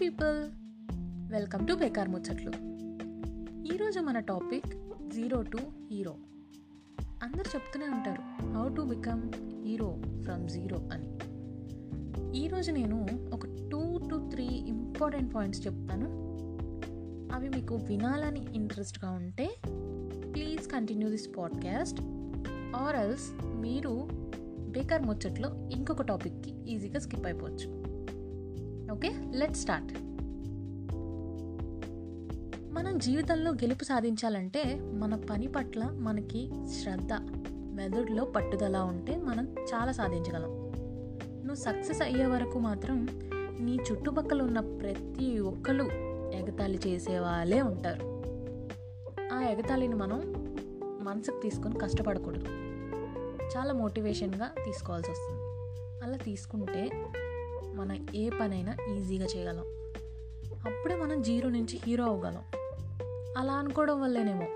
People welcome to బేకార్ ముచ్చట్లు ఈరోజు మన టాపిక్ జీరో టు హీరో. అందరు చెప్తూనే ఉంటారు how to become hero from zero అని. ఈరోజు నేను ఒక two to three important points చెప్తాను. అవి మీకు వినాలని ఇంట్రెస్ట్గా ఉంటే please continue this podcast or else మీరు బేకార్ ముచ్చట్లో ఇంకొక టాపిక్కి ఈజీగా స్కిప్ అయిపోవచ్చు. ఓకే? లెట్ స్టార్ట్ మనం జీవితంలో గెలుపు సాధించాలంటే మన పని పట్ల మనకి శ్రద్ధ మెదడులో పట్టుదల ఉంటే మనం చాలా సాధించగలం. నువ్వు సక్సెస్ అయ్యే వరకు మాత్రం నీ చుట్టుపక్కల ఉన్న ప్రతి ఒక్కరు ఎగతాళి చేసే వాళ్ళే ఉంటారు. ఆ ఎగతాళిని మనం మనసుకు తీసుకొని కష్టపడకూడదు. చాలా మోటివేషన్గా తీసుకోవాల్సి వస్తుంది. అలా తీసుకుంటే మనం ఏ పనైనా ఈజీగా చేయగలం. అప్పుడే మనం జీరో నుంచి హీరో అవ్వగలం. అలా అనుకోవడం వల్లేనేమో.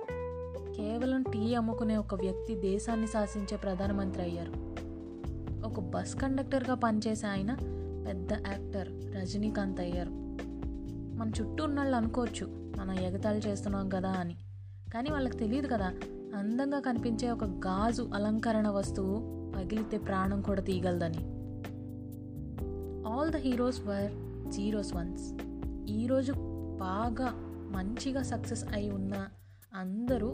కేవలం టీ అమ్ముకునే ఒక వ్యక్తి దేశాన్ని శాసించే ప్రధానమంత్రి అయ్యారు. ఒక బస్ కండక్టర్గా పనిచేసే ఆయన పెద్ద యాక్టర్ రజనీకాంత్ అయ్యారు. మన చుట్టూ ఉన్న వాళ్ళు అనుకోవచ్చు మనం ఎగతాళి చేస్తున్నాం కదా అని. కానీ వాళ్ళకి తెలియదు కదా అందంగా కనిపించే ఒక గాజు అలంకరణ వస్తువు పగిలితే ప్రాణం కూడా తీయగలదని. All the heroes were zeros once ఈరోజు బాగా మంచిగా సక్సెస్ అయి ఉన్న అందరూ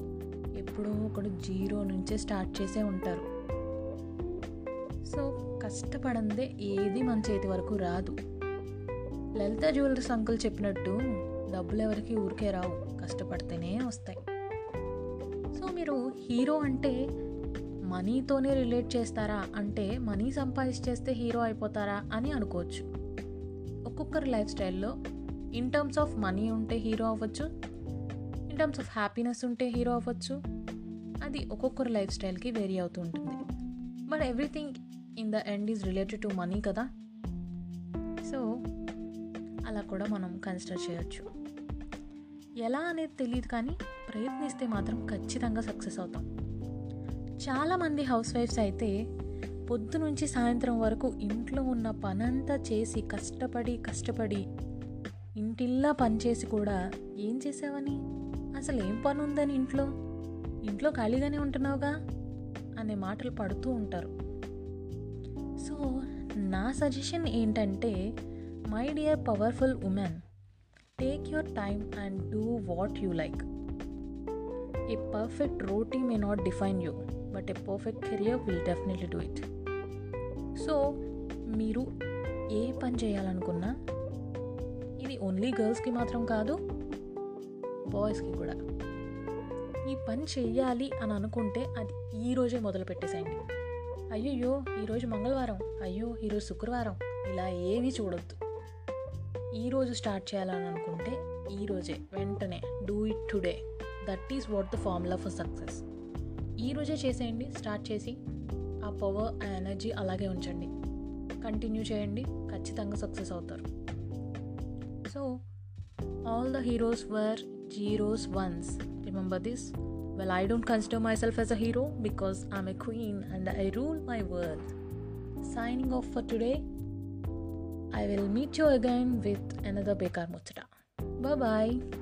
ఎప్పుడో ఒకడు జీరో నుంచే స్టార్ట్ చేసే ఉంటారు. సో కష్టపడందే ఏది మన చేతి వరకు రాదు. లలిత జ్యువెలరీస్ అంకుల్ చెప్పినట్టు డబ్బులు ఎవరికి ఊరికే రావు కష్టపడితేనే వస్తాయి. సో మీరు హీరో అంటే మనీతోనే రిలేట్ చేస్తారా? అంటే మనీ సంపాదించేస్తే హీరో అయిపోతారా అని అనుకోవచ్చు. ఒక్కొక్కరి లైఫ్ స్టైల్లో ఇన్ టర్మ్స్ ఆఫ్ మనీ ఉంటే హీరో అవ్వచ్చు ఇన్ టర్మ్స్ ఆఫ్ హ్యాపీనెస్ ఉంటే హీరో అవ్వచ్చు అది ఒక్కొక్కరి లైఫ్ స్టైల్కి వేరీ అవుతూ ఉంటుంది. But everything in the end is related to money కదా? సో అలా కూడా మనం కన్సిడర్ చేయొచ్చు. ఎలా అనేది తెలియదు కానీ ప్రయత్నిస్తే మాత్రం ఖచ్చితంగా సక్సెస్ అవుతాం. చాలామంది హౌస్ వైఫ్స్ అయితే పొద్దు నుంచి సాయంత్రం వరకు ఇంట్లో ఉన్న పనంతా చేసి కష్టపడి కష్టపడి ఇంటిల్లా పనిచేసి కూడా ఏం చేసావని? అసలు ఏం పని ఉందని ఇంట్లో? ఇంట్లో ఖాళీగానే ఉంటున్నావుగా? అనే మాటలు పడుతూ ఉంటారు. సో నా సజెషన్ ఏంటంటే my dear powerful women take your time and do what you like. A perfect roti may not define you but a perfect career will definitely do it so మీరు ఏ పని చేయాలనుకున్నా ఇది ఓన్లీ గర్ల్స్కి మాత్రం కాదు బాయ్స్కి కూడా. ఈ పని చెయ్యాలి అని అనుకుంటే అది ఈరోజే మొదలు పెట్టేసేయండి. అయ్యయ్యో ఈరోజు మంగళవారం. అయ్యో ఈరోజు శుక్రవారం. ఇలా ఏమీ చూడొద్దు. ఈరోజు స్టార్ట్ చేయాలని అనుకుంటే ఈరోజే వెంటనే do it today that is what the formula for success ఈరోజే చేసేయండి స్టార్ట్ చేసి ఆ పవర్ ఆ ఎనర్జీ అలాగే ఉంచండి. కంటిన్యూ చేయండి ఖచ్చితంగా సక్సెస్ అవుతారు. So all the heroes were zeros once remember this well I don't consider myself as a hero because I'm a queen and I rule my world signing off for today I will meet you again with another Bekar ముచ్చట Bye bye.